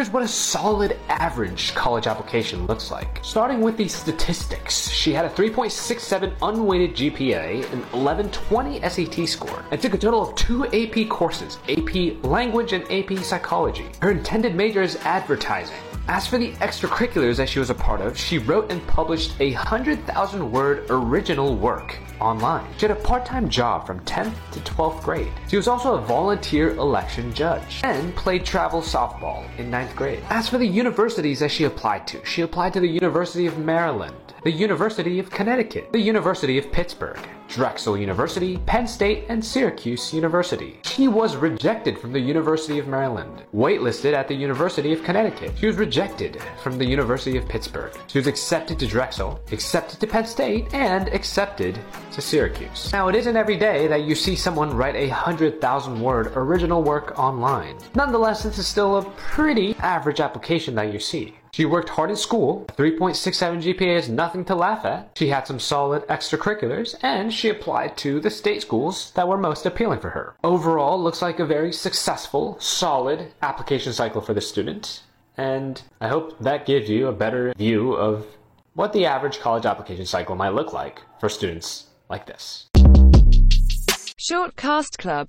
Here's what a solid average college application looks like. Starting with the statistics, she had a 3.67 unweighted GPA, an 1120 SAT score, and took a total of two AP courses AP Language and AP Psychology. Her intended major is advertising. As for the extracurriculars that she was a part of, she wrote and published a 100,000 word original work online. She had a part time job from 10th to 12th grade. She was also a volunteer election judge and played travel softball in 9th grade. As for the universities that she applied to, she applied to the University of Maryland, the University of Connecticut, the University of Pittsburgh, Drexel University, Penn State, and Syracuse University. She was rejected from the University of Maryland, waitlisted at the University of Connecticut. She was rejected from the University of Pittsburgh. She was accepted to Drexel, accepted to Penn State, and accepted to Syracuse. Now, it isn't every day that you see someone write a 100,000 word original work online. Nonetheless, this is still a pretty average application that you see. She worked hard in school. A 3.67 GPA is nothing to laugh at. She had some solid extracurriculars, and she applied to the state schools that were most appealing for her. Overall, looks like a very successful, solid application cycle for the student. And I hope that gives you a better view of what the average college application cycle might look like for students like this. Short Cast Club